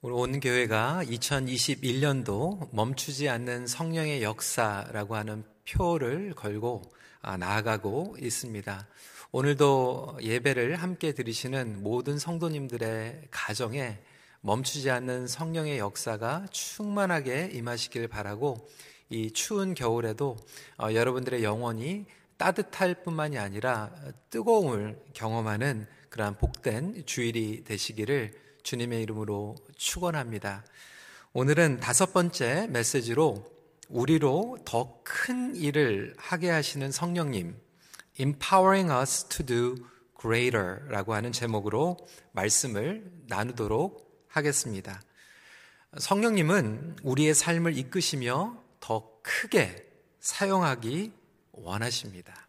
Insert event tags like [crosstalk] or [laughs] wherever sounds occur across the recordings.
우리 온 교회가 2021년도 멈추지 않는 성령의 역사라고 하는 표를 걸고 아, 나아가고 있습니다. 오늘도 예배를 함께 드리시는 모든 성도님들의 가정에 멈추지 않는 성령의 역사가 충만하게 임하시길 바라고 이 추운 겨울에도 어, 여러분들의 영혼이 따뜻할 뿐만이 아니라 뜨거움을 경험하는 그러한 복된 주일이 되시기를 주님의 이름으로 축원합니다. 오늘은 다섯 번째 메시지로 우리로 더 큰 일을 하게 하시는 성령님, empowering us to do greater 라고 하는 제목으로 말씀을 나누도록 하겠습니다. 성령님은 우리의 삶을 이끄시며 더 크게 사용하기 원하십니다.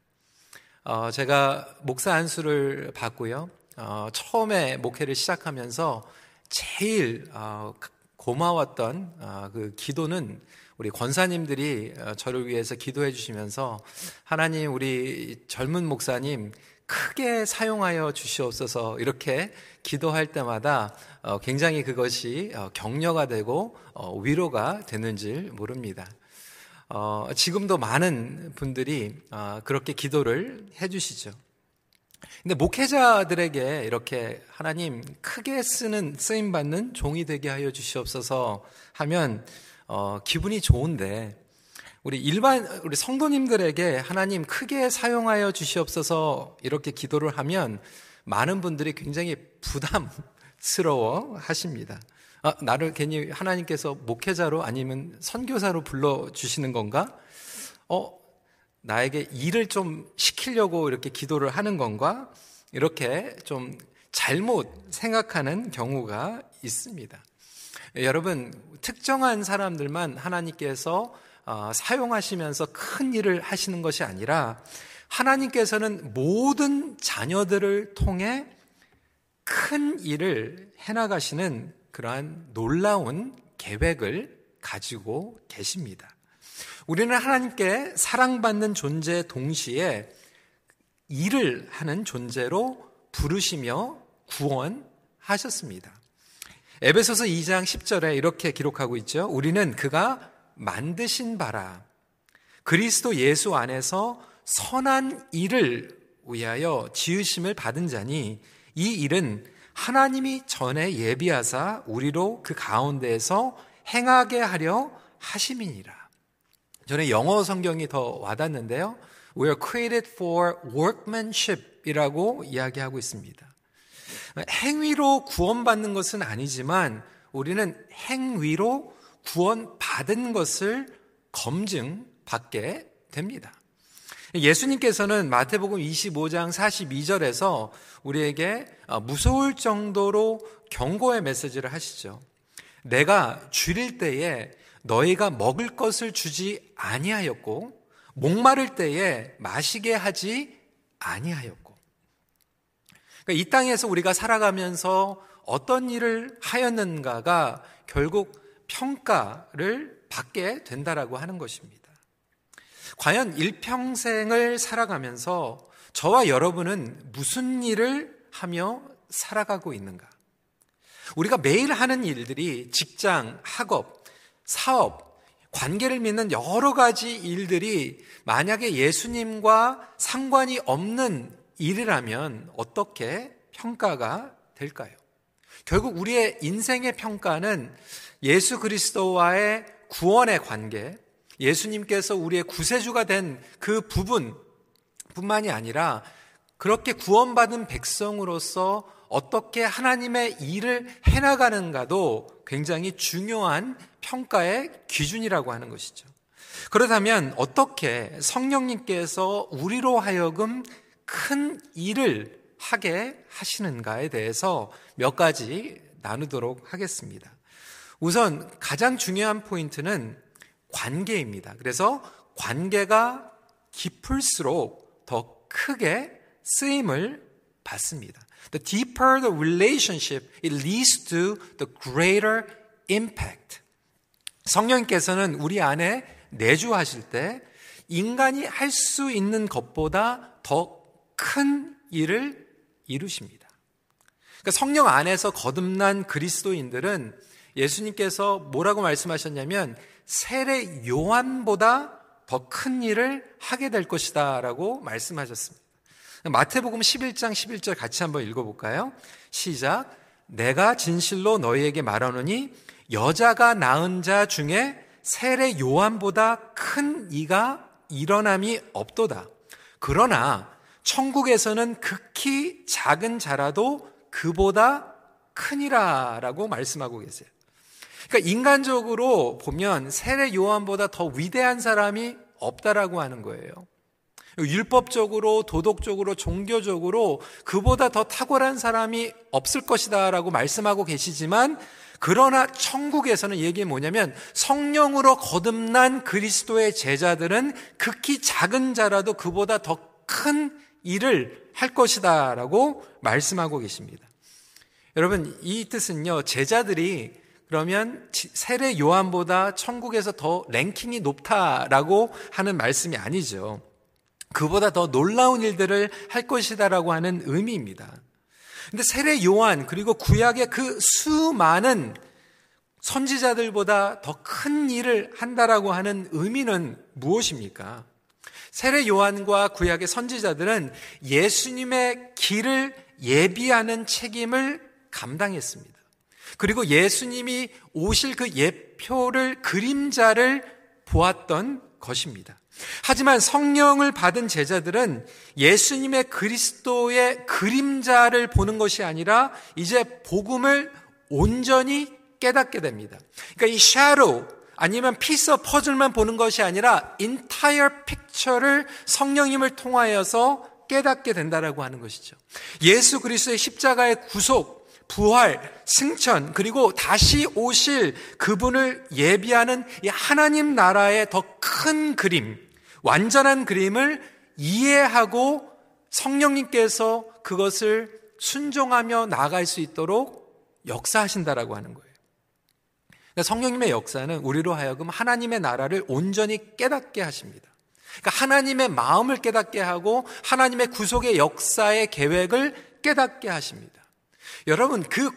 어, 제가 목사 안수를 받고요. 어, 처음에 목회를 시작하면서 제일 어, 고마웠던 어, 그 기도는 우리 권사님들이 어, 저를 위해서 기도해 주시면서 하나님 우리 젊은 목사님 크게 사용하여 주시옵소서 이렇게 기도할 때마다 어, 굉장히 그것이 어, 격려가 되고 위로가 되는 줄 모릅니다. 지금도 많은 분들이 그렇게 기도를 해주시죠. 근데 목회자들에게 이렇게 하나님 크게 쓰는 쓰임 받는 종이 되게 하여 주시옵소서 하면 어, 기분이 좋은데 우리 일반 우리 성도님들에게 하나님 크게 사용하여 주시옵소서 이렇게 기도를 하면 많은 분들이 굉장히 부담스러워 하십니다. 아, 나를 괜히 하나님께서 목회자로 아니면 선교사로 불러 주시는 건가? 어, 나에게 일을 좀 시키려고 이렇게 기도를 하는 건가? 이렇게 좀 잘못 생각하는 경우가 있습니다. 여러분, 특정한 사람들만 하나님께서 어, 사용하시면서 큰 일을 하시는 것이 아니라 하나님께서는 모든 자녀들을 통해 큰 일을 해나가시는 그러한 놀라운 계획을 가지고 계십니다. 우리는 하나님께 사랑받는 존재 동시에 일을 하는 존재로 부르시며 구원하셨습니다. 에베소서 2장 10절에 이렇게 기록하고 있죠. 우리는 그가 만드신 바라 그리스도 예수 안에서 선한 일을 위하여 지으심을 받은 자니 이 일은 하나님이 전에 예비하사 우리로 그 가운데에서 행하게 하려 하심이니라. 저는 영어 성경이 더 와닿는데요. We are created for workmanship 이라고 이야기하고 있습니다. 행위로 구원받는 것은 아니지만 우리는 행위로 구원받은 것을 검증받게 됩니다. 예수님께서는 마태복음 25장 42절에서 우리에게 무서울 정도로 경고의 메시지를 하시죠. 내가 줄일 때에 너희가 먹을 것을 주지 아니하였고 목마를 때에 마시게 하지 아니하였고 그러니까 이 땅에서 우리가 살아가면서 어떤 일을 하였는가가 결국 평가를 받게 된다라고 하는 것입니다. 과연 일평생을 살아가면서 저와 여러분은 무슨 일을 하며 살아가고 있는가? 우리가 매일 하는 일들이 직장, 학업, 사업, 관계를 맺는 여러 가지 일들이 만약에 예수님과 상관이 없는 일이라면 어떻게 평가가 될까요? 결국 우리의 인생의 평가는 예수 그리스도와의 구원의 관계, 예수님께서 우리의 구세주가 된 그 부분 뿐만이 아니라 그렇게 구원받은 백성으로서 어떻게 하나님의 일을 해나가는가도 굉장히 중요한 평가의 기준이라고 하는 것이죠. 그렇다면 어떻게 성령님께서 우리로 하여금 큰 일을 하게 하시는가에 대해서 몇 가지 나누도록 하겠습니다. 우선 가장 중요한 포인트는 관계입니다. 그래서 관계가 깊을수록 더 크게 쓰임을 받습니다. The deeper the relationship, it leads to the greater impact. 성령께서는 우리 안에 내주하실 때 인간이 할 수 있는 것보다 더 큰 일을 이루십니다. 그러니까 성령 안에서 거듭난 그리스도인들은 예수님께서 뭐라고 말씀하셨냐면 세례 요한보다 더 큰 일을 하게 될 것이다 라고 말씀하셨습니다. 마태복음 11장 11절 같이 한번 읽어볼까요? 시작. 내가 진실로 너희에게 말하노니 여자가 낳은 자 중에 세례 요한보다 큰 이가 일어남이 없도다. 그러나 천국에서는 극히 작은 자라도 그보다 크니라라고 말씀하고 계세요. 그러니까 인간적으로 보면 세례 요한보다 더 위대한 사람이 없다라고 하는 거예요. 율법적으로, 도덕적으로, 종교적으로 그보다 더 탁월한 사람이 없을 것이다 라고 말씀하고 계시지만 그러나 천국에서는 얘기 뭐냐면 성령으로 거듭난 그리스도의 제자들은 극히 작은 자라도 그보다 더 큰 일을 할 것이다 라고 말씀하고 계십니다. 여러분, 이 뜻은요, 제자들이 그러면 세례 요한보다 천국에서 더 랭킹이 높다라고 하는 말씀이 아니죠. 그보다 더 놀라운 일들을 할 것이다라고 하는 의미입니다. 근데 세례 요한 그리고 구약의 그 수많은 선지자들보다 더 큰 일을 한다라고 하는 의미는 무엇입니까? 세례 요한과 구약의 선지자들은 예수님의 길을 예비하는 책임을 감당했습니다. 그리고 예수님이 오실 그 예표를 그림자를 보았던 것입니다. 하지만 성령을 받은 제자들은 예수님의 그리스도의 그림자를 보는 것이 아니라 이제 복음을 온전히 깨닫게 됩니다. 그러니까 이 샤로 아니면 피서 퍼즐만 보는 것이 아니라 인타이어 픽처를 성령님을 통하여서 깨닫게 된다라고 하는 것이죠. 예수 그리스도의 십자가의 구속, 부활, 승천, 그리고 다시 오실 그분을 예비하는 이 하나님 나라의 더 큰 그림, 완전한 그림을 이해하고 성령님께서 그것을 순종하며 나아갈 수 있도록 역사하신다라고 하는 거예요. 그러니까 성령님의 역사는 우리로 하여금 하나님의 나라를 온전히 깨닫게 하십니다. 그러니까 하나님의 마음을 깨닫게 하고 하나님의 구속의 역사의 계획을 깨닫게 하십니다. 여러분, 그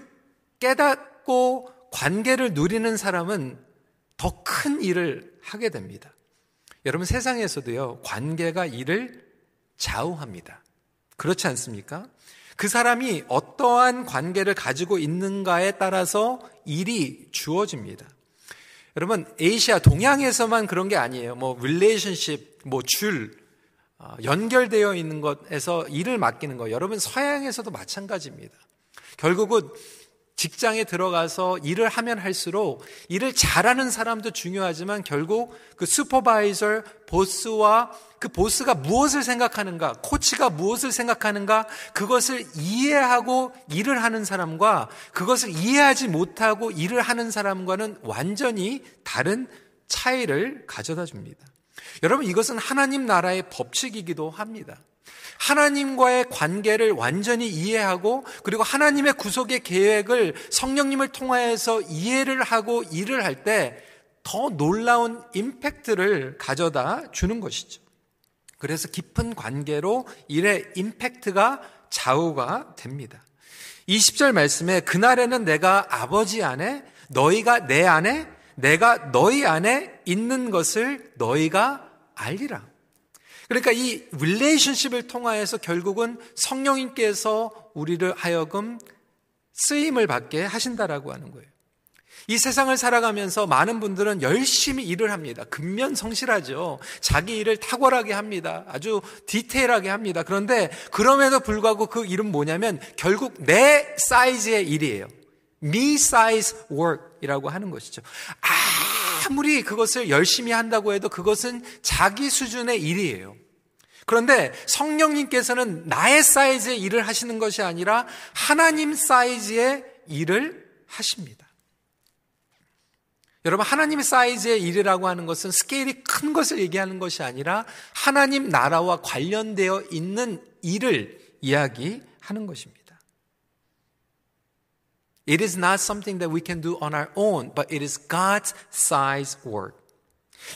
깨닫고 관계를 누리는 사람은 더 큰 일을 하게 됩니다. 여러분 세상에서도요, 관계가 일을 좌우합니다. 그렇지 않습니까? 그 사람이 어떠한 관계를 가지고 있는가에 따라서 일이 주어집니다. 여러분, 에이시아, 동양에서만 그런 게 아니에요. 뭐, relationship, 뭐, 줄, 어, 연결되어 있는 것에서 일을 맡기는 거. 여러분, 서양에서도 마찬가지입니다. 결국은 직장에 들어가서 일을 하면 할수록 일을 잘하는 사람도 중요하지만 결국 그 supervisor, 보스와 그 보스가 무엇을 생각하는가, 코치가 무엇을 생각하는가, 그것을 이해하고 일을 하는 사람과 그것을 이해하지 못하고 일을 하는 사람과는 완전히 다른 차이를 가져다 줍니다. 여러분, 이것은 하나님 나라의 법칙이기도 합니다. 하나님과의 관계를 완전히 이해하고 그리고 하나님의 구속의 계획을 성령님을 통하여서 이해를 하고 일을 할 때 더 놀라운 임팩트를 가져다 주는 것이죠. 그래서 깊은 관계로 일의 임팩트가 좌우가 됩니다. 20절 말씀에 그날에는 내가 아버지 안에 너희가 내 안에 내가 너희 안에 있는 것을 너희가 알리라. 그러니까 이 relationship을 통하여서 결국은 성령님께서 우리를 하여금 쓰임을 받게 하신다라고 하는 거예요. 이 세상을 살아가면서 많은 분들은 열심히 일을 합니다. 근면 성실하죠. 자기 일을 탁월하게 합니다. 아주 디테일하게 합니다. 그런데 그럼에도 불구하고 그 일은 뭐냐면 결국 내 사이즈의 일이에요. me size work이라고 하는 것이죠. 아무리 그것을 열심히 한다고 해도 그것은 자기 수준의 일이에요. 그런데 성령님께서는 나의 사이즈의 일을 하시는 것이 아니라 하나님 사이즈의 일을 하십니다. 여러분, 하나님의 사이즈의 일이라고 하는 것은 스케일이 큰 것을 얘기하는 것이 아니라 하나님 나라와 관련되어 있는 일을 이야기하는 것입니다. It is not something that we can do on our own, but it is God's size work.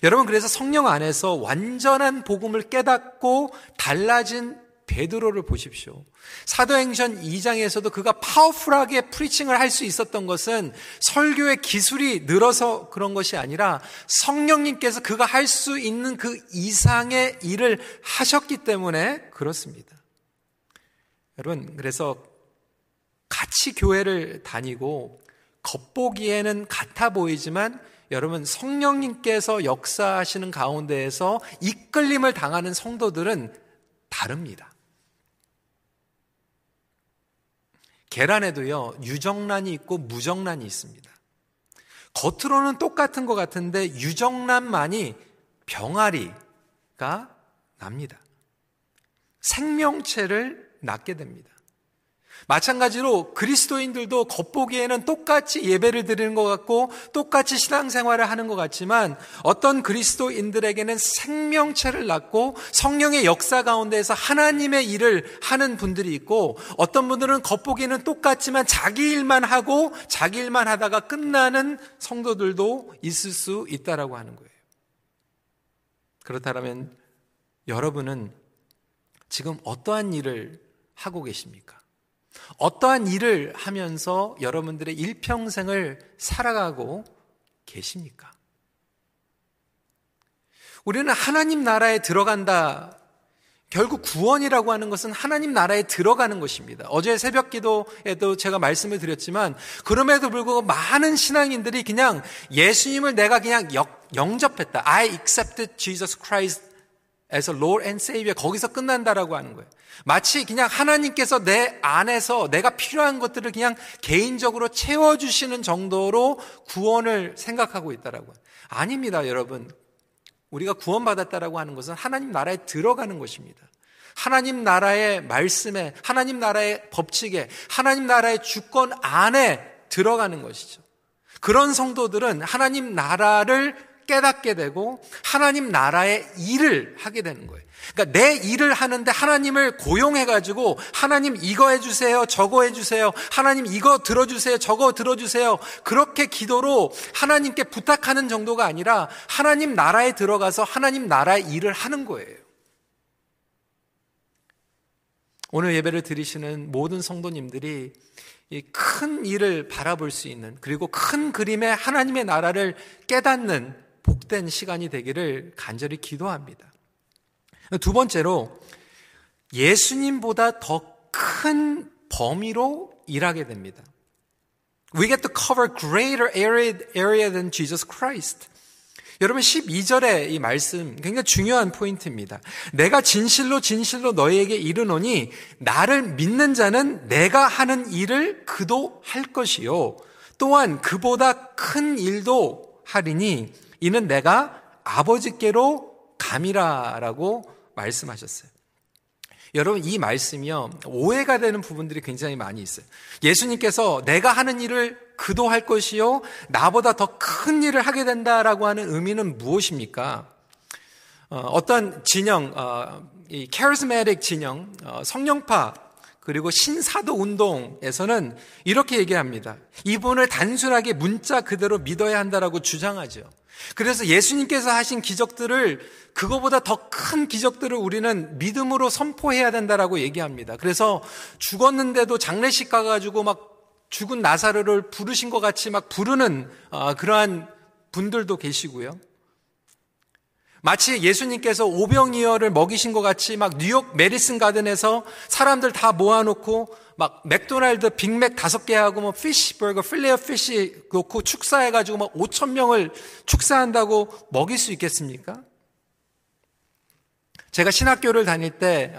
여러분, 그래서 성령 안에서 완전한 복음을 깨닫고 달라진 베드로를 보십시오. 사도행전 2장에서도 그가 파워풀하게 프리칭을 할 수 있었던 것은 설교의 기술이 늘어서 그런 것이 아니라 성령님께서 그가 할 수 있는 그 이상의 일을 하셨기 때문에 그렇습니다. 여러분, 그래서 같이 교회를 다니고 겉보기에는 같아 보이지만 여러분 성령님께서 역사하시는 가운데에서 이끌림을 당하는 성도들은 다릅니다. 계란에도요, 유정란이 있고 무정란이 있습니다. 겉으로는 똑같은 것 같은데 유정란만이 병아리가 납니다. 생명체를 낳게 됩니다. 마찬가지로 그리스도인들도 겉보기에는 똑같이 예배를 드리는 것 같고 똑같이 신앙생활을 하는 것 같지만 어떤 그리스도인들에게는 생명체를 낳고 성령의 역사 가운데에서 하나님의 일을 하는 분들이 있고 어떤 분들은 겉보기에는 똑같지만 자기 일만 하고 자기 일만 하다가 끝나는 성도들도 있을 수 있다라고 하는 거예요. 그렇다면 여러분은 지금 어떠한 일을 하고 계십니까? 어떠한 일을 하면서 여러분들의 일평생을 살아가고 계십니까? 우리는 하나님 나라에 들어간다. 결국 구원이라고 하는 것은 하나님 나라에 들어가는 것입니다. 어제 새벽 기도에도 제가 말씀을 드렸지만 그럼에도 불구하고 많은 신앙인들이 그냥 예수님을 내가 그냥 영접했다. I accepted Jesus Christ as a Lord and Savior. 거기서 끝난다라고 하는 거예요. 마치 그냥 하나님께서 내 안에서 내가 필요한 것들을 그냥 개인적으로 채워주시는 정도로 구원을 생각하고 있다라고. 아닙니다, 여러분. 우리가 구원받았다라고 하는 것은 하나님 나라에 들어가는 것입니다. 하나님 나라의 말씀에, 하나님 나라의 법칙에, 하나님 나라의 주권 안에 들어가는 것이죠. 그런 성도들은 하나님 나라를 깨닫게 되고 하나님 나라의 일을 하게 되는 거예요. 그러니까 내 일을 하는데 하나님을 고용해가지고 하나님 이거 해주세요, 저거 해주세요, 하나님 이거 들어주세요, 저거 들어주세요. 그렇게 기도로 하나님께 부탁하는 정도가 아니라 하나님 나라에 들어가서 하나님 나라의 일을 하는 거예요. 오늘 예배를 드리시는 모든 성도님들이 이큰 일을 바라볼 수 있는 그리고 큰 그림의 하나님의 나라를 깨닫는 복된 시간이 되기를 간절히 기도합니다. 두 번째로 예수님보다 더 큰 범위로 일하게 됩니다. We get to cover greater area, than Jesus Christ. 여러분 12절의 이 말씀 굉장히 중요한 포인트입니다. 내가 진실로 진실로 너희에게 이르노니 나를 믿는 자는 내가 하는 일을 그도 할 것이요 또한 그보다 큰 일도 하리니 이는 내가 아버지께로 감이라라고 말씀하셨어요. 여러분 이 말씀이요 오해가 되는 부분들이 굉장히 많이 있어요. 예수님께서 내가 하는 일을 그도 할 것이요 나보다 더 큰 일을 하게 된다라고 하는 의미는 무엇입니까? 어, 떤 진영, 어, 이 카리스마틱 진영, 어, 성령파 그리고 신사도 운동에서는 이렇게 얘기합니다. 이분을 단순하게 문자 그대로 믿어야 한다라고 주장하죠. 그래서 예수님께서 하신 기적들을 그거보다 더 큰 기적들을 우리는 믿음으로 선포해야 된다라고 얘기합니다. 그래서 죽었는데도 장례식 가가지고 막 죽은 나사로를 부르신 것 같이 막 부르는 어, 그러한 분들도 계시고요. 마치 예수님께서 오병이어를 먹이신 것 같이 막 뉴욕 매디슨 가든에서 사람들 다 모아놓고 막 맥도날드 빅맥 다섯 개 하고 뭐 fish burger, Filet-O-Fish 놓고 축사해가지고 막 5천 명을 축사한다고 먹일 수 있겠습니까? 제가 신학교를 다닐 때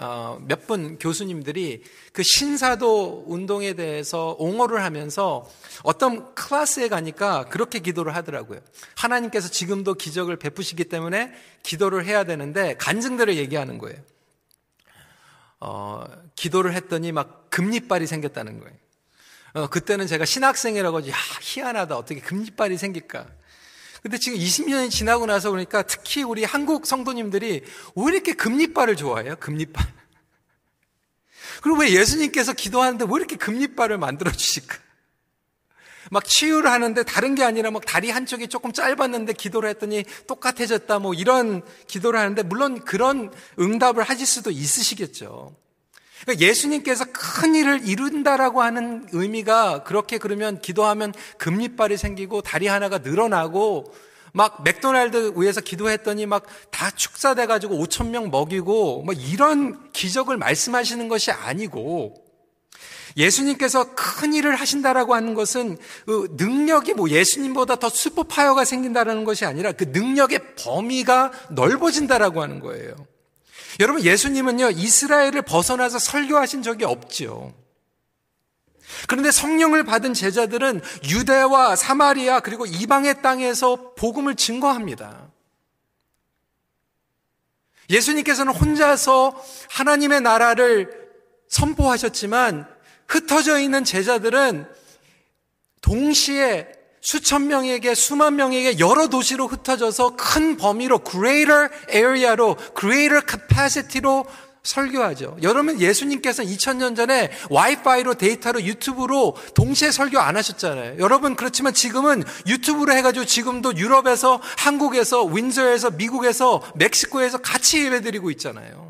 몇분 어, 교수님들이 그 신사도 운동에 대해서 옹호를 하면서 어떤 클래스에 가니까 그렇게 기도를 하더라고요. 하나님께서 지금도 기적을 베푸시기 때문에 기도를 해야 되는데 간증들을 얘기하는 거예요. 어, 기도를 했더니 막 금리빨이 생겼다는 거예요. 어, 그때는 제가 신학생이라고 야 희한하다 어떻게 금리빨이 생길까? 근데 지금 20년이 지나고 나서 그러니까 특히 우리 한국 성도님들이 왜 이렇게 금리빨을 좋아해요? 금리빨. [laughs] 그리고 왜 예수님께서 기도하는데 왜 이렇게 금리빨을 만들어 주실까? 막 치유를 하는데 다른 게 아니라 막 다리 한쪽이 조금 짧았는데 기도를 했더니 똑같아졌다 뭐 이런 기도를 하는데 물론 그런 응답을 하실 수도 있으시겠죠. 그러니까 예수님께서 큰 일을 이룬다라고 하는 의미가 그렇게 그러면 기도하면 금리빨이 생기고 다리 하나가 늘어나고 막 맥도날드 위에서 기도했더니 막 다 축사돼 가지고 5천 명 먹이고 뭐 이런 기적을 말씀하시는 것이 아니고 예수님께서 큰 일을 하신다라고 하는 것은 그 능력이 뭐 예수님보다 더 슈퍼파이어가 생긴다라는 것이 아니라 그 능력의 범위가 넓어진다라고 하는 거예요. 여러분 예수님은요 이스라엘을 벗어나서 설교하신 적이 없죠. 그런데 성령을 받은 제자들은 유대와 사마리아 그리고 이방의 땅에서 복음을 증거합니다. 예수님께서는 혼자서 하나님의 나라를 선포하셨지만 흩어져 있는 제자들은 동시에 수천 명에게 수만 명에게 여러 도시로 흩어져서 큰 범위로 greater area로 greater capacity로 설교하죠. 여러분 예수님께서 2000년 전에 와이파이로 데이터로 유튜브로 동시에 설교 안 하셨잖아요. 여러분 그렇지만 지금은 유튜브로 해가지고 지금도 유럽에서 한국에서 윈저에서 미국에서 멕시코에서 같이 예배드리고 있잖아요.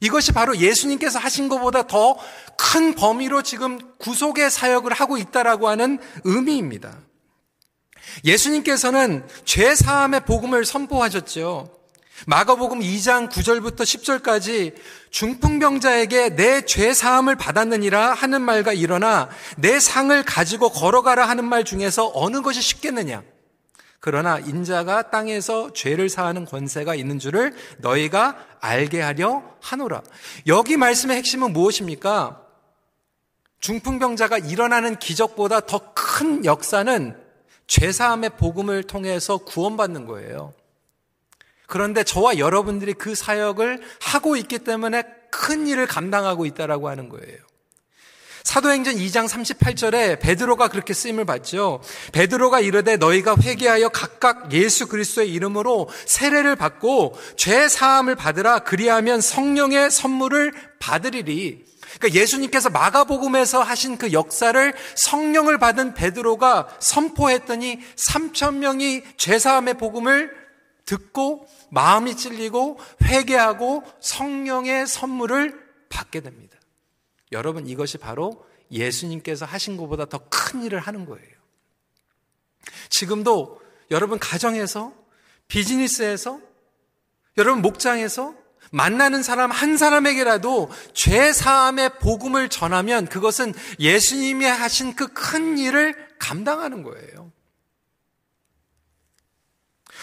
이것이 바로 예수님께서 하신 것보다 더 큰 범위로 지금 구속의 사역을 하고 있다라고 하는 의미입니다. 예수님께서는 죄 사함의 복음을 선포하셨죠. 마가복음 2장 9절부터 10절까지 중풍병자에게 내 죄 사함을 받았느니라 하는 말과 일어나 내 상을 가지고 걸어가라 하는 말 중에서 어느 것이 쉽겠느냐? 그러나 인자가 땅에서 죄를 사하는 권세가 있는 줄을 너희가 알게 하려 하노라. 여기 말씀의 핵심은 무엇입니까? 중풍병자가 일어나는 기적보다 더 큰 역사는 죄사함의 복음을 통해서 구원받는 거예요. 그런데 저와 여러분들이 그 사역을 하고 있기 때문에 큰 일을 감당하고 있다라고 하는 거예요. 사도행전 2장 38절에 베드로가 그렇게 쓰임을 받죠. 베드로가 이르되 너희가 회개하여 각각 예수 그리스도의 이름으로 세례를 받고 죄 사함을 받으라 그리하면 성령의 선물을 받으리리. 그러니까 예수님께서 마가복음에서 하신 그 역사를 성령을 받은 베드로가 선포했더니 3천 명이 죄 사함의 복음을 듣고 마음이 찔리고 회개하고 성령의 선물을 받게 됩니다. 여러분 이것이 바로 예수님께서 하신 것보다 더 큰 일을 하는 거예요. 지금도 여러분 가정에서 비즈니스에서 여러분 목장에서 만나는 사람 한 사람에게라도 죄 사함의 복음을 전하면 그것은 예수님이 하신 그 큰 일을 감당하는 거예요.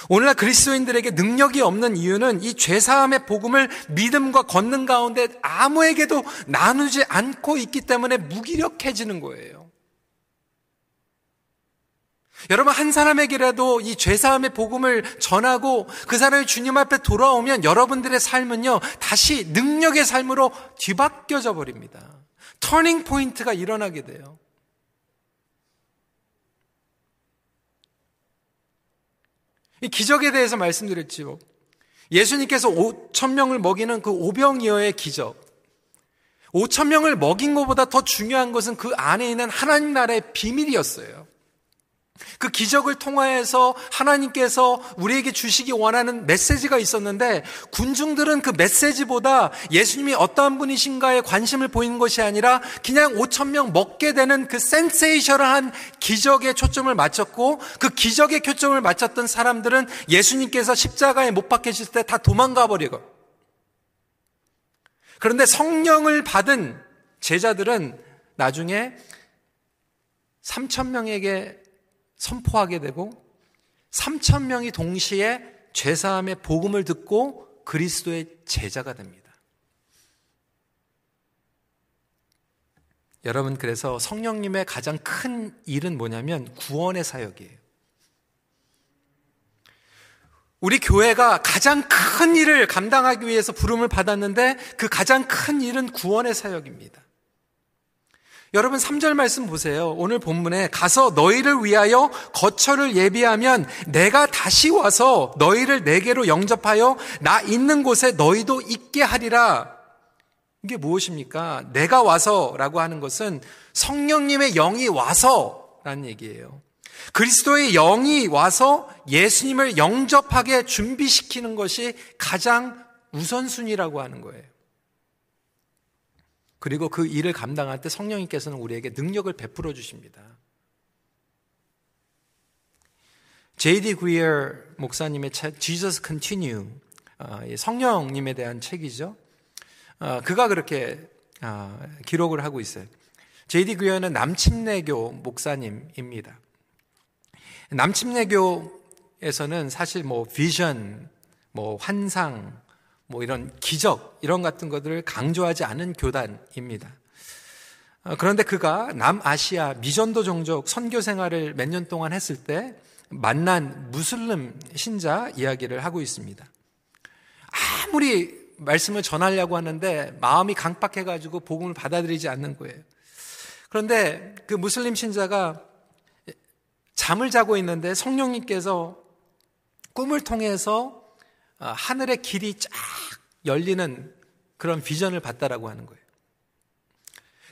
오늘날 그리스도인들에게 능력이 없는 이유는 이 죄사함의 복음을 믿음과 걷는 가운데 아무에게도 나누지 않고 있기 때문에 무기력해지는 거예요. 여러분 한 사람에게라도 이 죄사함의 복음을 전하고 그 사람이 주님 앞에 돌아오면 여러분들의 삶은요 다시 능력의 삶으로 뒤바뀌어져 버립니다. 터닝 포인트가 일어나게 돼요. 기적에 대해서 말씀드렸지요. 예수님께서 5천 명을 먹이는 그 오병이어의 기적. 5천 명을 먹인 것보다 더 중요한 것은 그 안에 있는 하나님 나라의 비밀이었어요. 그 기적을 통하여서 하나님께서 우리에게 주시기 원하는 메시지가 있었는데 군중들은 그 메시지보다 예수님이 어떠한 분이신가에 관심을 보이는 것이 아니라 그냥 5천 명 먹게 되는 그 센세이셔널한 기적에 초점을 맞췄고 그 기적에 초점을 맞췄던 사람들은 예수님께서 십자가에 못 박히실 때 다 도망가 버리고 그런데 성령을 받은 제자들은 나중에 3천 명에게 선포하게 되고 3천 명이 동시에 죄사함의 복음을 듣고 그리스도의 제자가 됩니다. 여러분 그래서 성령님의 가장 큰 일은 뭐냐면 구원의 사역이에요. 우리 교회가 가장 큰 일을 감당하기 위해서 부름을 받았는데 그 가장 큰 일은 구원의 사역입니다. 여러분 3절 말씀 보세요. 오늘 본문에 가서 너희를 위하여 거처를 예비하면 내가 다시 와서 너희를 내게로 영접하여 나 있는 곳에 너희도 있게 하리라. 이게 무엇입니까? 내가 와서라고 하는 것은 성령님의 영이 와서라는 얘기예요. 그리스도의 영이 와서 예수님을 영접하게 준비시키는 것이 가장 우선순위라고 하는 거예요. 그리고 그 일을 감당할 때 성령님께서는 우리에게 능력을 베풀어 주십니다. J.D. 구이어 목사님의 책 Jesus Continue 어, 성령님에 대한 책이죠. 어, 그가 그렇게 어, 기록을 하고 있어요. J.D. 구이어는 남침내교 목사님입니다. 남침내교에서는 사실 뭐 비전, 뭐 환상, 뭐 이런 기적 이런 같은 것들을 강조하지 않은 교단입니다. 그런데 그가 남아시아 미전도 종족 선교 생활을 몇 년 동안 했을 때 만난 무슬림 신자 이야기를 하고 있습니다. 아무리 말씀을 전하려고 하는데 마음이 강박해가지고 복음을 받아들이지 않는 거예요. 그런데 그 무슬림 신자가 잠을 자고 있는데 성령님께서 꿈을 통해서 어, 하늘의 길이 쫙 열리는 그런 비전을 봤다라고 하는 거예요.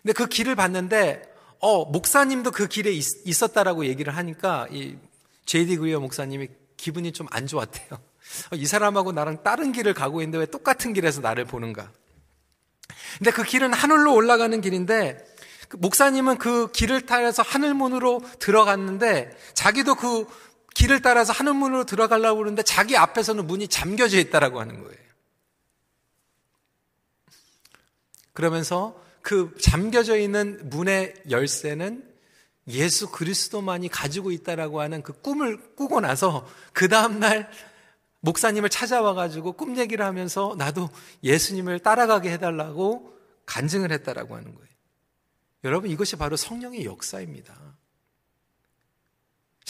근데 그 길을 봤는데 어 목사님도 그 길에 있, 었다라고 얘기를 하니까 이 제이디 그리어 목사님이 기분이 좀 안 좋았대요. 이 사람하고 나랑 다른 길을 가고 있는데 왜 똑같은 길에서 나를 보는가? 근데 그 길은 하늘로 올라가는 길인데 그 목사님은 그 길을 타서 하늘문으로 들어갔는데 자기도 그 길을 따라서 하늘 문으로 들어가려고 그러는데 자기 앞에서는 문이 잠겨져 있다라고 하는 거예요. 그러면서 그 잠겨져 있는 문의 열쇠는 예수 그리스도만이 가지고 있다라고 하는 그 꿈을 꾸고 나서 그 다음 날 목사님을 찾아와 가지고 꿈 얘기를 하면서 나도 예수님을 따라가게 해달라고 간증을 했다라고 하는 거예요. 여러분 이것이 바로 성령의 역사입니다.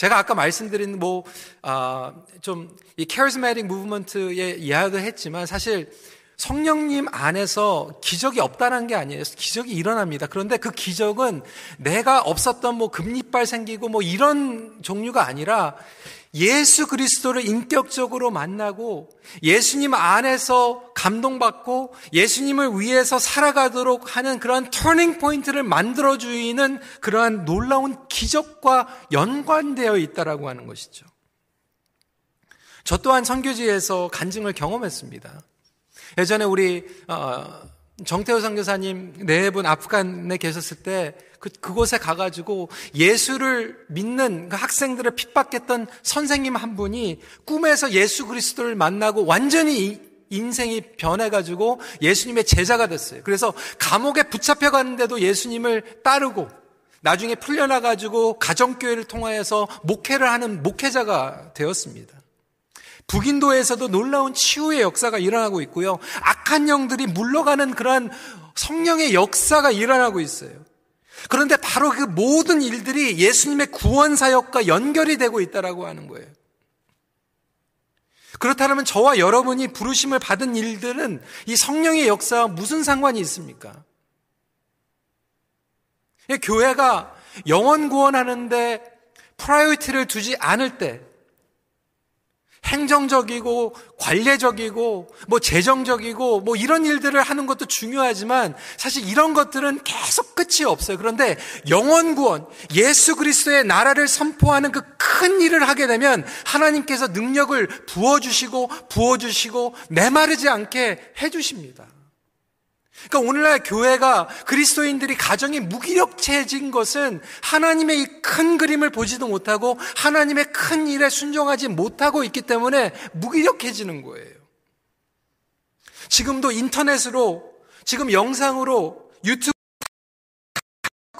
제가 아까 말씀드린 뭐, 아, 좀, 이 charismatic movement의 이야기도 했지만 사실 성령님 안에서 기적이 없다는 게 아니에요. 기적이 일어납니다. 그런데 그 기적은 내가 없었던 뭐 금리빨 생기고 뭐 이런 종류가 아니라 예수 그리스도를 인격적으로 만나고 예수님 안에서 감동받고 예수님을 위해서 살아가도록 하는 그러한 터닝 포인트를 만들어 주는 그러한 놀라운 기적과 연관되어 있다라고 하는 것이죠. 저 또한 선교지에서 간증을 경험했습니다. 예전에 우리 어, 정태호 선교사님 네 분 아프간에 계셨을 때 그, 그곳에 가가지고 예수를 믿는 그 학생들을 핍박했던 선생님 한 분이 꿈에서 예수 그리스도를 만나고 완전히 인생이 변해가지고 예수님의 제자가 됐어요. 그래서 감옥에 붙잡혀 갔는데도 예수님을 따르고 나중에 풀려나가지고 가정교회를 통하여서 목회를 하는 목회자가 되었습니다. 북인도에서도 놀라운 치유의 역사가 일어나고 있고요. 악한 영들이 물러가는 그러한 성령의 역사가 일어나고 있어요. 그런데 바로 그 모든 일들이 예수님의 구원 사역과 연결이 되고 있다라고 하는 거예요. 그렇다면 저와 여러분이 부르심을 받은 일들은 이 성령의 역사와 무슨 상관이 있습니까? 교회가 영원 구원하는데 priority를 두지 않을 때 행정적이고 관례적이고 뭐 재정적이고 뭐 이런 일들을 하는 것도 중요하지만 사실 이런 것들은 계속 끝이 없어요. 그런데 영혼 구원, 예수 그리스도의 나라를 선포하는 그 큰 일을 하게 되면 하나님께서 능력을 부어 주시고 부어 주시고 메마르지 않게 해 주십니다. 그러니까 오늘날 교회가 그리스도인들이 가정이 무기력해진 것은 하나님의 이 큰 그림을 보지도 못하고 하나님의 큰 일에 순종하지 못하고 있기 때문에 무기력해지는 거예요. 지금도 인터넷으로 지금 영상으로 유튜브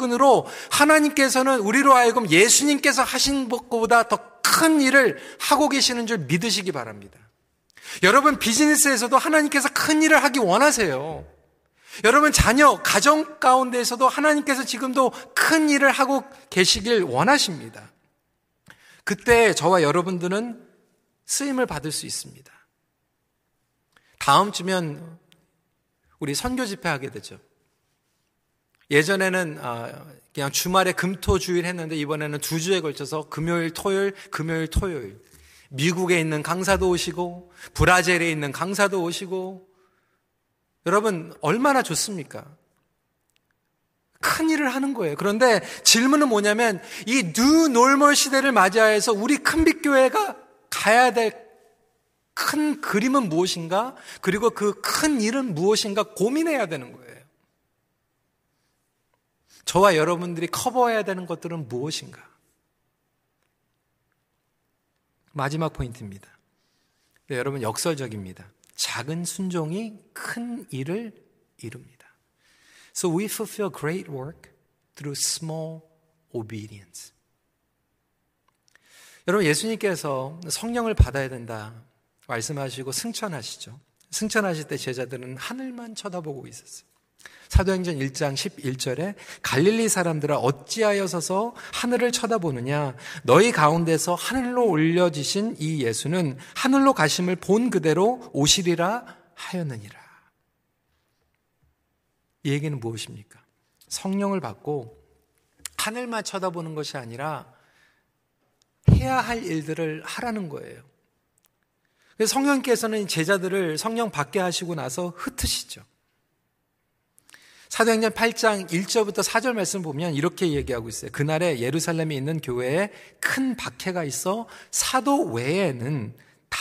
으로 하나님께서는 우리로 하여금 예수님께서 하신 것보다 더 큰 일을 하고 계시는 줄 믿으시기 바랍니다. 여러분 비즈니스에서도 하나님께서 큰 일을 하기 원하세요. 여러분 자녀 가정 가운데에서도 하나님께서 지금도 큰 일을 하고 계시길 원하십니다. 그때 저와 여러분들은 쓰임을 받을 수 있습니다. 다음 주면 우리 선교 집회 하게 되죠. 예전에는 아, 그냥 주말에 금토 주일 했는데 이번에는 두 주에 걸쳐서 금요일 토요일 금요일 토요일 미국에 있는 강사도 오시고 브라질에 있는 강사도 오시고 여러분, 얼마나 좋습니까? 큰 일을 하는 거예요. 그런데 질문은 뭐냐면 이 new normal 시대를 맞이하여서 우리 큰빛교회가 가야 될 큰 그림은 무엇인가? 그리고 그 큰 일은 무엇인가 고민해야 되는 거예요. 저와 여러분들이 커버해야 되는 것들은 무엇인가? 마지막 포인트입니다. 네, 여러분 역설적입니다. 작은 순종이 큰 일을 이룹니다. So we fulfill great work through small obedience. 여러분 예수님께서 성령을 받아야 된다 말씀하시고 승천하시죠. 승천하실 때 제자들은 하늘만 쳐다보고 있었어요. 사도행전 1장 11절에 갈릴리 사람들아 어찌하여 서서 하늘을 쳐다보느냐 너희 가운데서 하늘로 올려지신 이 예수는 하늘로 가심을 본 그대로 오시리라 하였느니라. 이 얘기는 무엇입니까? 성령을 받고 하늘만 쳐다보는 것이 아니라 해야 할 일들을 하라는 거예요. 그래서 성령께서는 제자들을 성령 받게 하시고 나서 흩으시죠. 사도행전 8장 1절부터 4절 말씀 보면 이렇게 얘기하고 있어요. 그날에 예루살렘에 있는 교회에 큰 박해가 있어 사도 외에는 다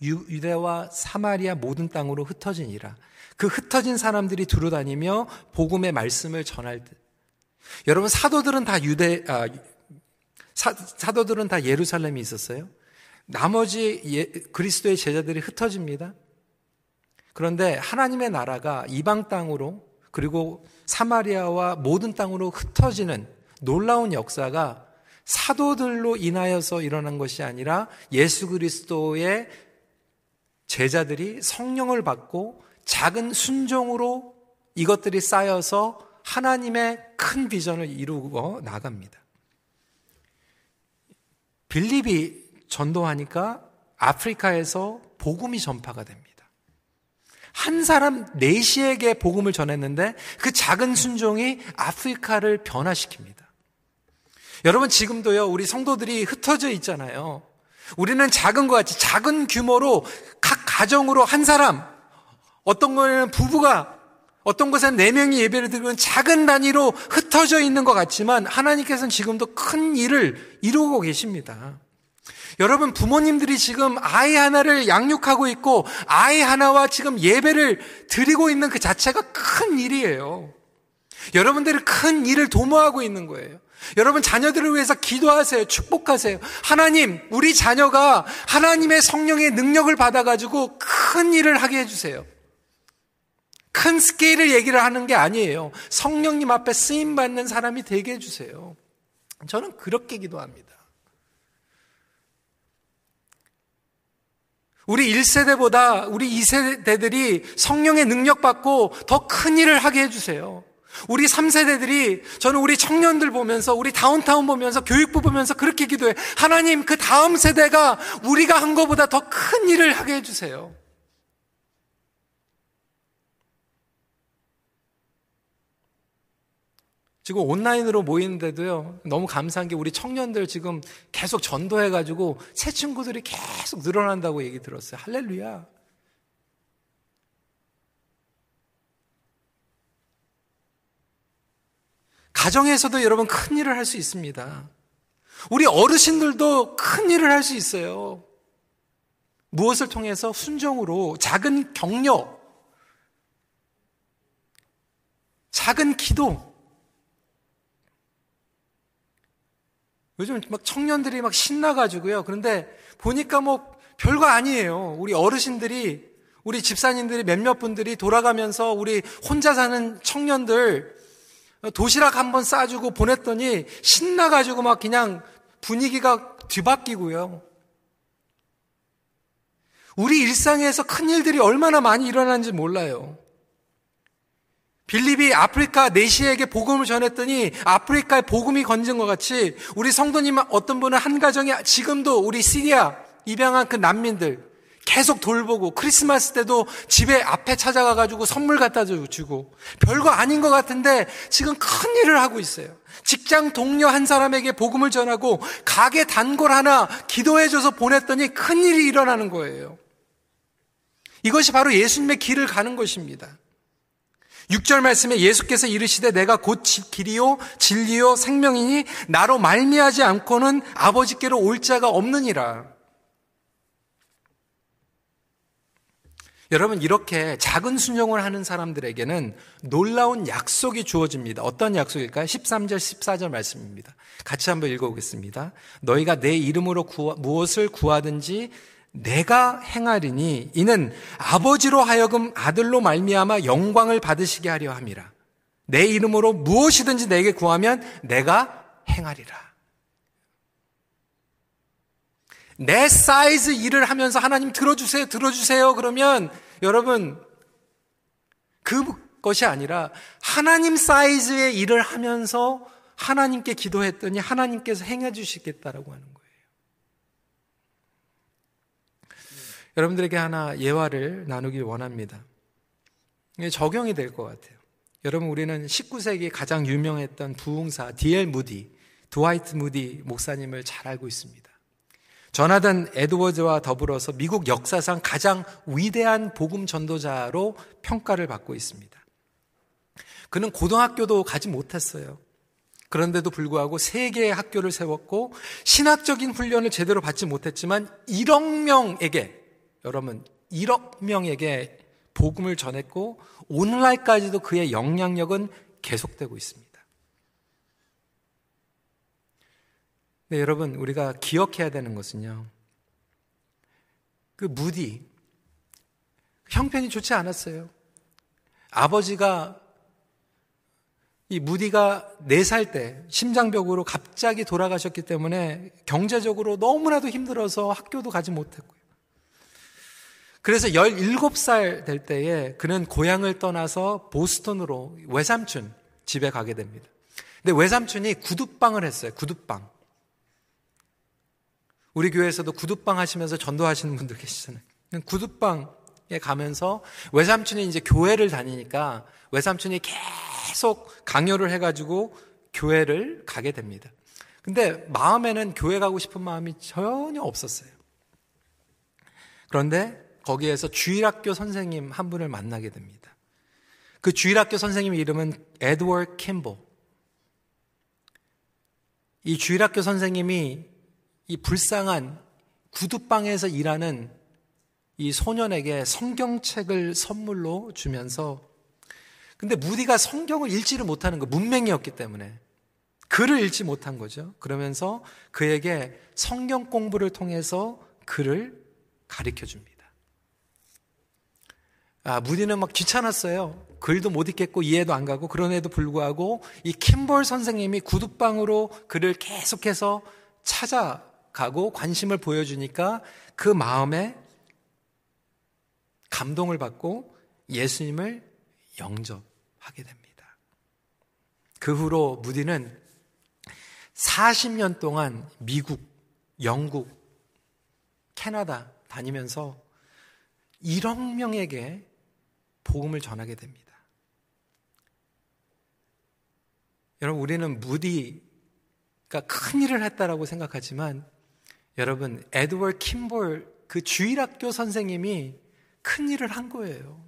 유대와 사마리아 모든 땅으로 흩어지니라. 그 흩어진 사람들이 두루 다니며 복음의 말씀을 전할 때 여러분 사도들은 다 유대 아, 사, 사도들은 다 예루살렘에 있었어요. 나머지 예, 그리스도의 제자들이 흩어집니다. 그런데 하나님의 나라가 이방 땅으로 그리고 사마리아와 모든 땅으로 흩어지는 놀라운 역사가 사도들로 인하여서 일어난 것이 아니라 예수 그리스도의 제자들이 성령을 받고 작은 순종으로 이것들이 쌓여서 하나님의 큰 비전을 이루고 나갑니다. 빌립이 전도하니까 아프리카에서 복음이 전파가 됩니다. 한 사람 네시에게 복음을 전했는데 그 작은 순종이 아프리카를 변화시킵니다. 여러분 지금도요 우리 성도들이 흩어져 있잖아요. 우리는 작은 것 같이 작은 규모로 각 가정으로 한 사람 어떤 거는 부부가 어떤 곳엔 네 명이 예배를 드리는 작은 단위로 흩어져 있는 것 같지만 하나님께서는 지금도 큰 일을 이루고 계십니다. 여러분 부모님들이 지금 아이 하나를 양육하고 있고 아이 하나와 지금 예배를 드리고 있는 그 자체가 큰 일이에요. 여러분들이 큰 일을 도모하고 있는 거예요. 여러분 자녀들을 위해서 기도하세요. 축복하세요. 하나님, 우리 자녀가 하나님의 성령의 능력을 받아가지고 큰 일을 하게 해주세요. 큰 스케일을 얘기를 하는 게 아니에요. 성령님 앞에 쓰임 받는 사람이 되게 해주세요. 저는 그렇게 기도합니다. 우리 1세대보다 우리 2세대들이 성령의 능력 받고 더 큰 일을 하게 해주세요. 우리 3세대들이 저는 우리 청년들 보면서 우리 다운타운 보면서 교육부 보면서 그렇게 기도해. 하나님 그 다음 세대가 우리가 한 것보다 더 큰 일을 하게 해주세요. 지금 온라인으로 모이는데도요, 너무 감사한 게 우리 청년들 지금 계속 전도해가지고 새 친구들이 계속 늘어난다고 얘기 들었어요. 할렐루야. 가정에서도 여러분 큰 일을 할 수 있습니다. 우리 어르신들도 큰 일을 할 수 있어요. 무엇을 통해서 순종으로 작은 격려, 작은 기도, 요즘 막 청년들이 막 신나가지고요. 그런데 보니까 뭐 별거 아니에요. 우리 어르신들이, 우리 집사님들이 몇몇 분들이 돌아가면서 우리 혼자 사는 청년들 도시락 한번 싸주고 보냈더니 신나가지고 막 그냥 분위기가 뒤바뀌고요. 우리 일상에서 큰 일들이 얼마나 많이 일어나는지 몰라요. 빌립이 아프리카 내시에게 복음을 전했더니 아프리카에 복음이 건진 것 같이 우리 성도님 어떤 분은 한 가정에 지금도 우리 시리아 입양한 그 난민들 계속 돌보고 크리스마스 때도 집에 앞에 찾아가 가지고 선물 갖다 주고 별거 아닌 것 같은데 지금 큰 일을 하고 있어요. 직장 동료 한 사람에게 복음을 전하고 가게 단골 하나 기도해 줘서 보냈더니 큰 일이 일어나는 거예요. 이것이 바로 예수님의 길을 가는 것입니다. 6절 말씀에 예수께서 이르시되 내가 곧 길이요 진리요 생명이니 나로 말미하지 않고는 아버지께로 올 자가 없느니라. 여러분, 이렇게 작은 순종을 하는 사람들에게는 놀라운 약속이 주어집니다. 어떤 약속일까요? 13절, 14절 말씀입니다. 같이 한번 읽어 보겠습니다. 너희가 내 이름으로 구하, 무엇을 구하든지 내가 행하리니 이는 아버지로 하여금 아들로 말미암아 영광을 받으시게 하려 함이라. 내 이름으로 무엇이든지 내게 구하면 내가 행하리라. 내 사이즈 일을 하면서 하나님 들어주세요, 들어주세요. 그러면 여러분, 그것이 아니라 하나님 사이즈의 일을 하면서 하나님께 기도했더니 하나님께서 행해 주시겠다라고 하는 거예요. 여러분들에게 하나 예화를 나누길 원합니다. 적용이 될 것 같아요. 여러분, 우리는 19세기 가장 유명했던 부흥사 D.L. 무디, 드와이트 무디 목사님을 잘 알고 있습니다. 전하던 에드워즈와 더불어서 미국 역사상 가장 위대한 복음 전도자로 평가를 받고 있습니다. 그는 고등학교도 가지 못했어요. 그런데도 불구하고 세 개의 학교를 세웠고 신학적인 훈련을 제대로 받지 못했지만 1억 명에게 여러분 1억 명에게 복음을 전했고 오늘날까지도 그의 영향력은 계속되고 있습니다. 네, 여러분, 우리가 기억해야 되는 것은요. 그 무디, 형편이 좋지 않았어요. 아버지가 이 무디가 4살 때 심장벽으로 갑자기 돌아가셨기 때문에 경제적으로 너무나도 힘들어서 학교도 가지 못했고요. 그래서 17살 될 때에 그는 고향을 떠나서 보스턴으로 외삼촌 집에 가게 됩니다. 근데 외삼촌이 구두방을 했어요. 구두방. 우리 교회에서도 구두방 하시면서 전도하시는 분들 계시잖아요. 구두방에 가면서 외삼촌이 이제 교회를 다니니까 외삼촌이 계속 강요를 해가지고 교회를 가게 됩니다. 근데 마음에는 교회 가고 싶은 마음이 전혀 없었어요. 그런데 거기에서 주일학교 선생님 한 분을 만나게 됩니다. 그 주일학교 선생님의 이름은 에드워드 캠보. 이 주일학교 선생님이 이 불쌍한 구두방에서 일하는 이 소년에게 성경책을 선물로 주면서 근데 무디가 성경을 읽지를 못하는 거 문맹이었기 때문에 글을 읽지 못한 거죠. 그러면서 그에게 성경 공부를 통해서 글을 가르쳐 줍니다. 아, 무디는 막 귀찮았어요. 글도 못 읽겠고 이해도 안 가고 그런에도 불구하고 이 킴볼 선생님이 구두방으로 글을 계속해서 찾아 가고 관심을 보여주니까 그 마음에 감동을 받고 예수님을 영접하게 됩니다. 그 후로 무디는 40년 동안 미국, 영국, 캐나다 다니면서 1억 명에게 복음을 전하게 됩니다. 여러분, 우리는 무디가 큰 일을 했다라고 생각하지만 여러분, 에드워드 킴볼 그 주일학교 선생님이 큰 일을 한 거예요.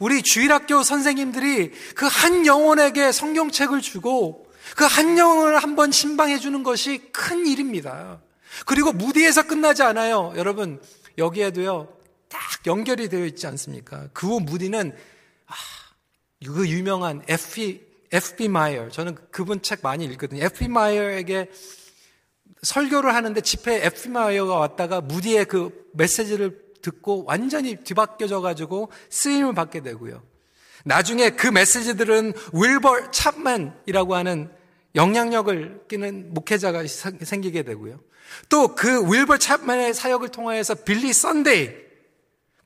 우리 주일학교 선생님들이 그 한 영혼에게 성경책을 주고 그 한 영혼을 한번 신방해 주는 것이 큰 일입니다. 그리고 무디에서 끝나지 않아요. 여러분, 여기에도요, 딱 연결이 되어 있지 않습니까? 그 후 무디는, 아, 그 유명한 F.B. F.B. 마이어, 저는 그분 책 많이 읽거든요. F.B. 마이어에게 설교를 하는데 집회에 에피마이어가 왔다가 무디의 그 메시지를 듣고 완전히 뒤바뀌어져 가지고 쓰임을 받게 되고요. 나중에 그 메시지들은 윌버 찹맨이라고 하는 영향력을 끼치는 목회자가 생기게 되고요. 또 그 윌버 찹맨의 사역을 통하여서 빌리 선데이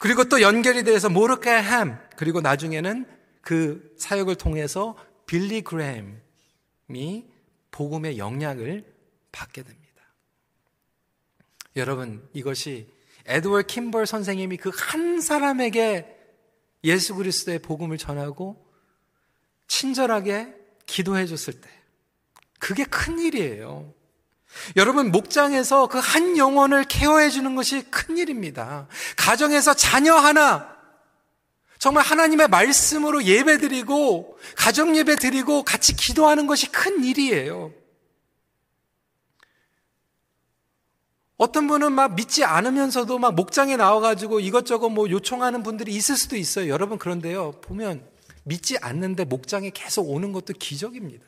그리고 또 연결이 돼서 모르드개 햄 그리고 나중에는 그 사역을 통해서 빌리 그램이 복음의 영향을 받게 됩니다. 여러분, 이것이 에드월 킴벌 선생님이 그 한 사람에게 예수 그리스도의 복음을 전하고 친절하게 기도해 줬을 때 그게 큰 일이에요. 여러분, 목장에서 그 한 영혼을 케어해 주는 것이 큰 일입니다. 가정에서 자녀 하나, 정말 하나님의 말씀으로 예배 드리고, 가정 예배 드리고, 같이 기도하는 것이 큰 일이에요. 어떤 분은 막 믿지 않으면서도 막 목장에 나와가지고 이것저것 뭐 요청하는 분들이 있을 수도 있어요. 여러분 그런데요. 보면 믿지 않는데 목장에 계속 오는 것도 기적입니다.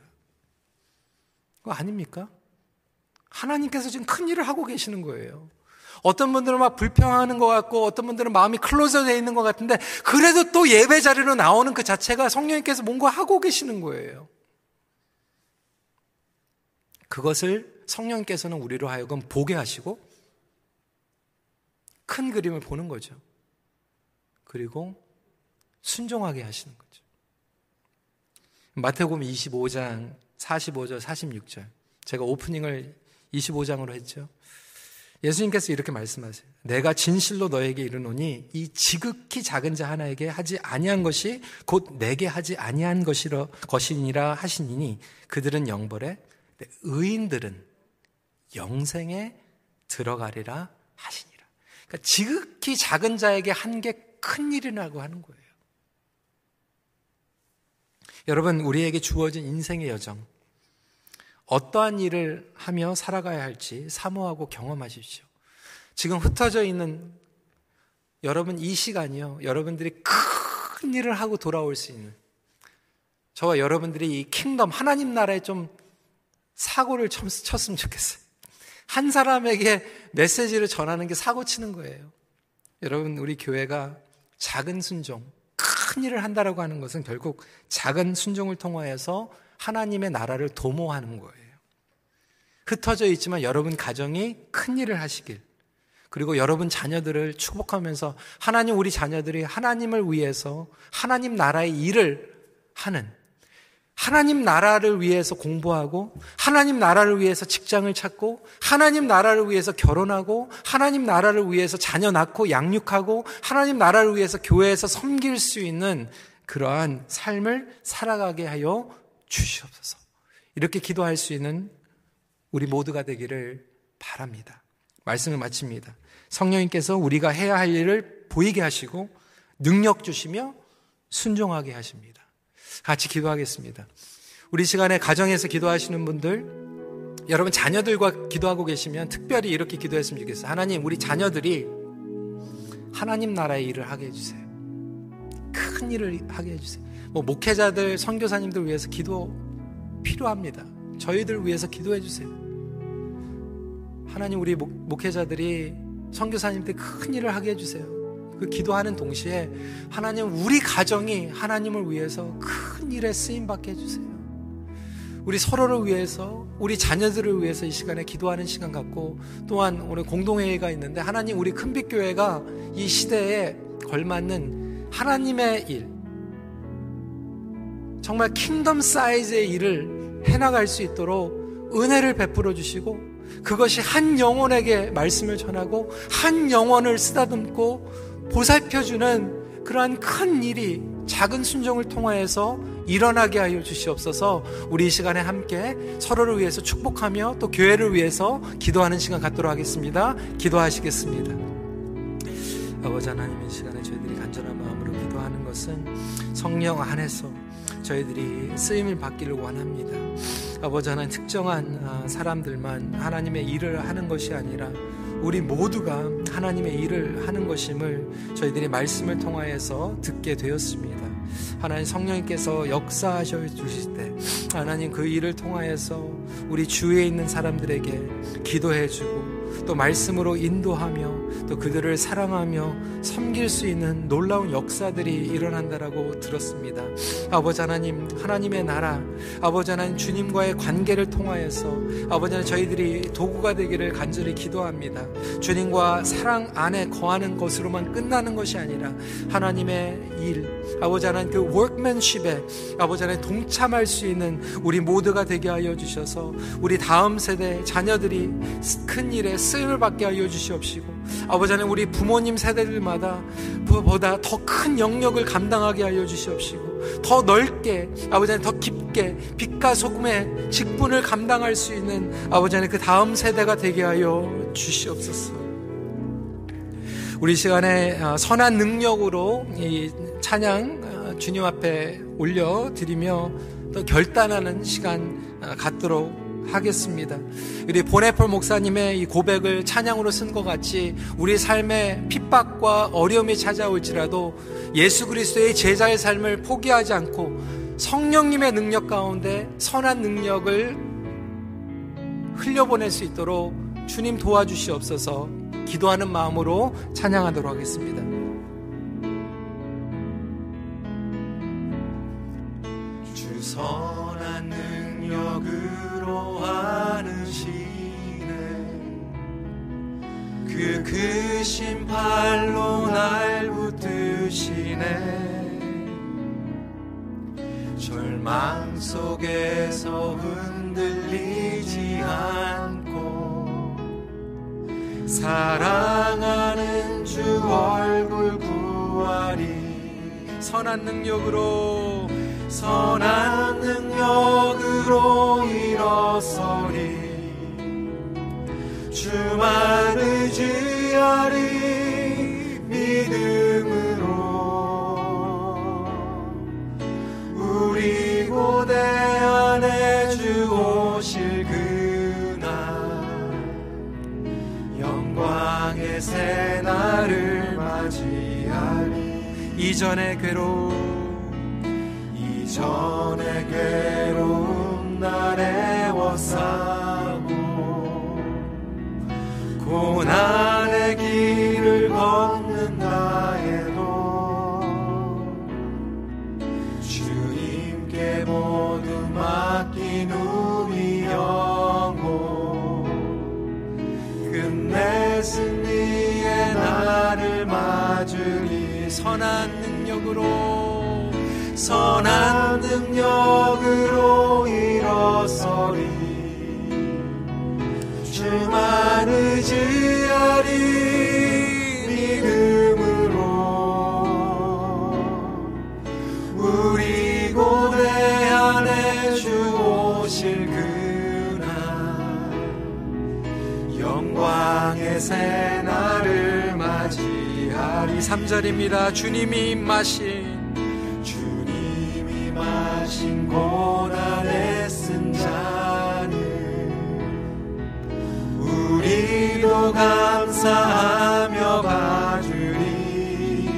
그거 아닙니까? 하나님께서 지금 큰 일을 하고 계시는 거예요. 어떤 분들은 막 불평하는 것 같고 어떤 분들은 마음이 클로저 되어 있는 것 같은데 그래도 또 예배 자리로 나오는 그 자체가 성령님께서 뭔가 하고 계시는 거예요. 그것을 성령께서는 우리로 하여금 보게 하시고 큰 그림을 보는 거죠. 그리고 순종하게 하시는 거죠. 마태복음 25장 45절 46절. 제가 오프닝을 25장으로 했죠. 예수님께서 이렇게 말씀하세요. 내가 진실로 너에게 이르노니 이 지극히 작은 자 하나에게 하지 아니한 것이 곧 내게 하지 아니한 것이라 것이니라 하시니 그들은 영벌에 의인들은 영생에 들어가리라 하시니라. 그러니까 지극히 작은 자에게 한 게 큰 일이라고 하는 거예요. 여러분, 우리에게 주어진 인생의 여정, 어떠한 일을 하며 살아가야 할지 사모하고 경험하십시오. 지금 흩어져 있는 여러분 이 시간이요. 여러분들이 큰 일을 하고 돌아올 수 있는 저와 여러분들이 이 킹덤 하나님 나라에 좀 사고를 쳤으면 좋겠어요. 한 사람에게 메시지를 전하는 게 사고 치는 거예요. 여러분 우리 교회가 작은 순종, 큰 일을 한다라고 하는 것은 결국 작은 순종을 통하여서 하나님의 나라를 도모하는 거예요. 흩어져 있지만 여러분 가정이 큰 일을 하시길. 그리고 여러분 자녀들을 축복하면서 하나님 우리 자녀들이 하나님을 위해서 하나님 나라의 일을 하는 하나님 나라를 위해서 공부하고 하나님 나라를 위해서 직장을 찾고 하나님 나라를 위해서 결혼하고 하나님 나라를 위해서 자녀 낳고 양육하고 하나님 나라를 위해서 교회에서 섬길 수 있는 그러한 삶을 살아가게 하여 주시옵소서. 이렇게 기도할 수 있는 우리 모두가 되기를 바랍니다. 말씀을 마칩니다. 성령님께서 우리가 해야 할 일을 보이게 하시고 능력 주시며 순종하게 하십니다. 같이 기도하겠습니다. 우리 시간에 가정에서 기도하시는 분들, 여러분 자녀들과 기도하고 계시면 특별히 이렇게 기도했으면 좋겠어요. 하나님, 우리 자녀들이 하나님 나라의 일을 하게 해주세요. 큰 일을 하게 해주세요. 뭐 목회자들, 선교사님들 위해서 기도 필요합니다. 저희들 위해서 기도해 주세요. 하나님 우리 목, 회자들이 선교사님들 큰 일을 하게 해 주세요. 그 기도하는 동시에 하나님 우리 가정이 하나님을 위해서 큰 일에 쓰임 받게 해 주세요. 우리 서로를 위해서 우리 자녀들을 위해서 이 시간에 기도하는 시간 갖고 또한 오늘 공동회의가 있는데 하나님 우리 큰빛교회가 이 시대에 걸맞는 하나님의 일 정말 킹덤 사이즈의 일을 해나갈 수 있도록 은혜를 베풀어 주시고 그것이 한 영혼에게 말씀을 전하고 한 영혼을 쓰다듬고 보살펴주는 그러한 큰 일이 작은 순종을 통하여서 일어나게 하여 주시옵소서 우리 이 시간에 함께 서로를 위해서 축복하며 또 교회를 위해서 기도하는 시간 갖도록 하겠습니다. 기도하시겠습니다. 아버지 하나님 이 시간에 저희들이 간절한 마음으로 기도하는 것은 성령 안에서 저희들이 쓰임을 받기를 원합니다. 아버지 하나님 특정한 아, 사람들만 하나님의 일을 하는 것이 아니라 우리 모두가 하나님의 일을 하는 것임을 저희들이 말씀을 통하여서 듣게 되었습니다. 하나님 성령님께서 역사하셔 주실 때 하나님 그 일을 통하여서 우리 주위에 있는 사람들에게 기도해 주고 또 말씀으로 인도하며 또 그들을 사랑하며 섬길 수 있는 놀라운 역사들이 일어난다라고 들었습니다. 아버지 하나님, 하나님의 나라, 아버지 하나님 주님과의 관계를 통하여서 아버지 하나님 저희들이 도구가 되기를 간절히 기도합니다. 주님과 사랑 안에 거하는 것으로만 끝나는 것이 아니라 하나님의 일, 아버지 하나님 그 workmanship에 아버지 하나님 동참할 수 있는 우리 모두가 되게 하여 주셔서 우리 다음 세대 자녀들이 큰 일에 쓰임을 받게 하여 주시옵시고 아버지 하나님 우리 부모님 세대들마다 보다 더 큰 영역을 감당하게 하여 주시옵시고 더 넓게 아버지 하나님 더 깊게 빛과 소금의 직분을 감당할 수 있는 아버지 하나님 그 다음 세대가 되게 하여 주시옵소서. 우리 시간에 어, 선한 능력으로 이 찬양 어, 주님 앞에 올려 드리며 또 결단하는 시간 어, 갖도록 하겠습니다. 우리 보네폴 목사님의 이 고백을 찬양으로 쓴 것 같이 우리 삶에 핍박과 어려움이 찾아올지라도 예수 그리스도의 제자의 삶을 포기하지 않고 성령님의 능력 가운데 선한 능력을 흘려보낼 수 있도록 주님 도와주시옵소서 기도하는 마음으로 찬양하도록 하겠습니다. 주 선한 능력으 로 하는시네 그 크신 팔로 날 붙드시네. 절망 속에서 흔들리지 않고 사랑하는 주 얼굴 구하리 선한 능력으로 선한 능력으로 일어서리. 주만 의지하리 믿음으로. 우리 고대 안에 주 오실 그날 영광의 새날을 맞이하리. 이전의 괴로움 마신 주님이 마신 고난에 쓴 잔을 우리도 감사하며 봐주리.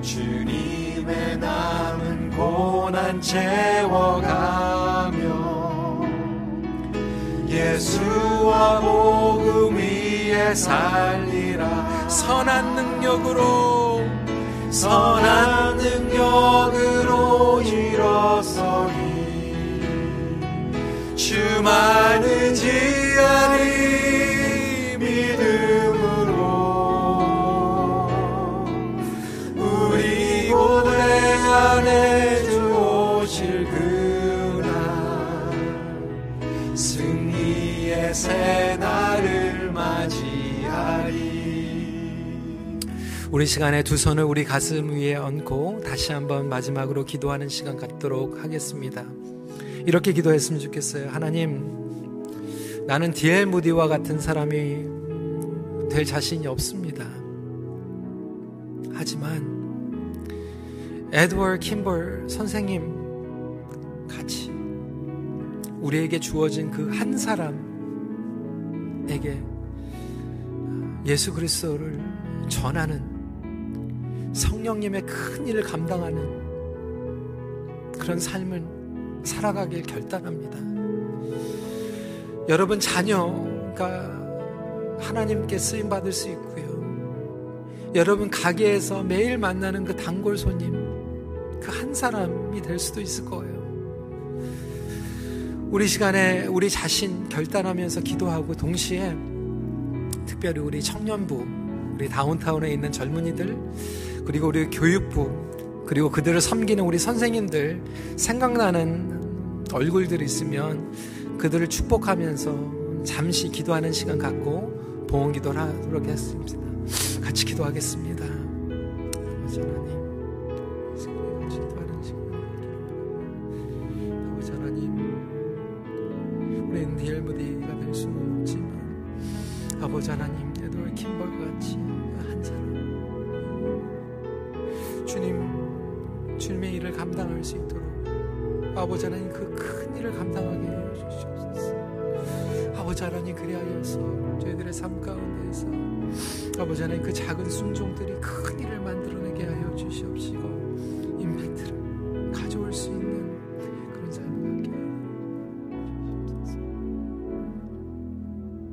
주님의 남은 고난 채워가며 예수와 복음 위에 살리라. 선한 능력으로 선한 능력으로 일어서리 주만 의지하리 믿음으로 우리 고대 안에 우리 시간에 두 손을 우리 가슴 위에 얹고 다시 한번 마지막으로 기도하는 시간 갖도록 하겠습니다. 이렇게 기도했으면 좋겠어요. 하나님, 나는 디엘 무디와 같은 사람이 될 자신이 없습니다. 하지만 에드워드 킴벌 선생님 같이 우리에게 주어진 그 한 사람에게 예수 그리스도를 전하는 성령님의 큰 일을 감당하는 그런 삶을 살아가길 결단합니다. 여러분 자녀가 하나님께 쓰임 받을 수 있고요. 여러분 가게에서 매일 만나는 그 단골 손님 그 한 사람이 될 수도 있을 거예요. 우리 시간에 우리 자신 결단하면서 기도하고 동시에 특별히 우리 청년부, 우리 다운타운에 있는 젊은이들, 그리고 우리 교육부, 그리고 그들을 섬기는 우리 선생님들 생각나는 얼굴들이 있으면 그들을 축복하면서 잠시 기도하는 시간 갖고 봉헌 기도를 하도록 하겠습니다. 같이 기도하겠습니다. 하나님, 수 있도록 아버지 하나님 그 큰 일을 감당하게 해 주시옵소서. 아버지 하나님 그리하여서 저희들의 삶 가운데에서 아버지 하나님 그 작은 순종들이 큰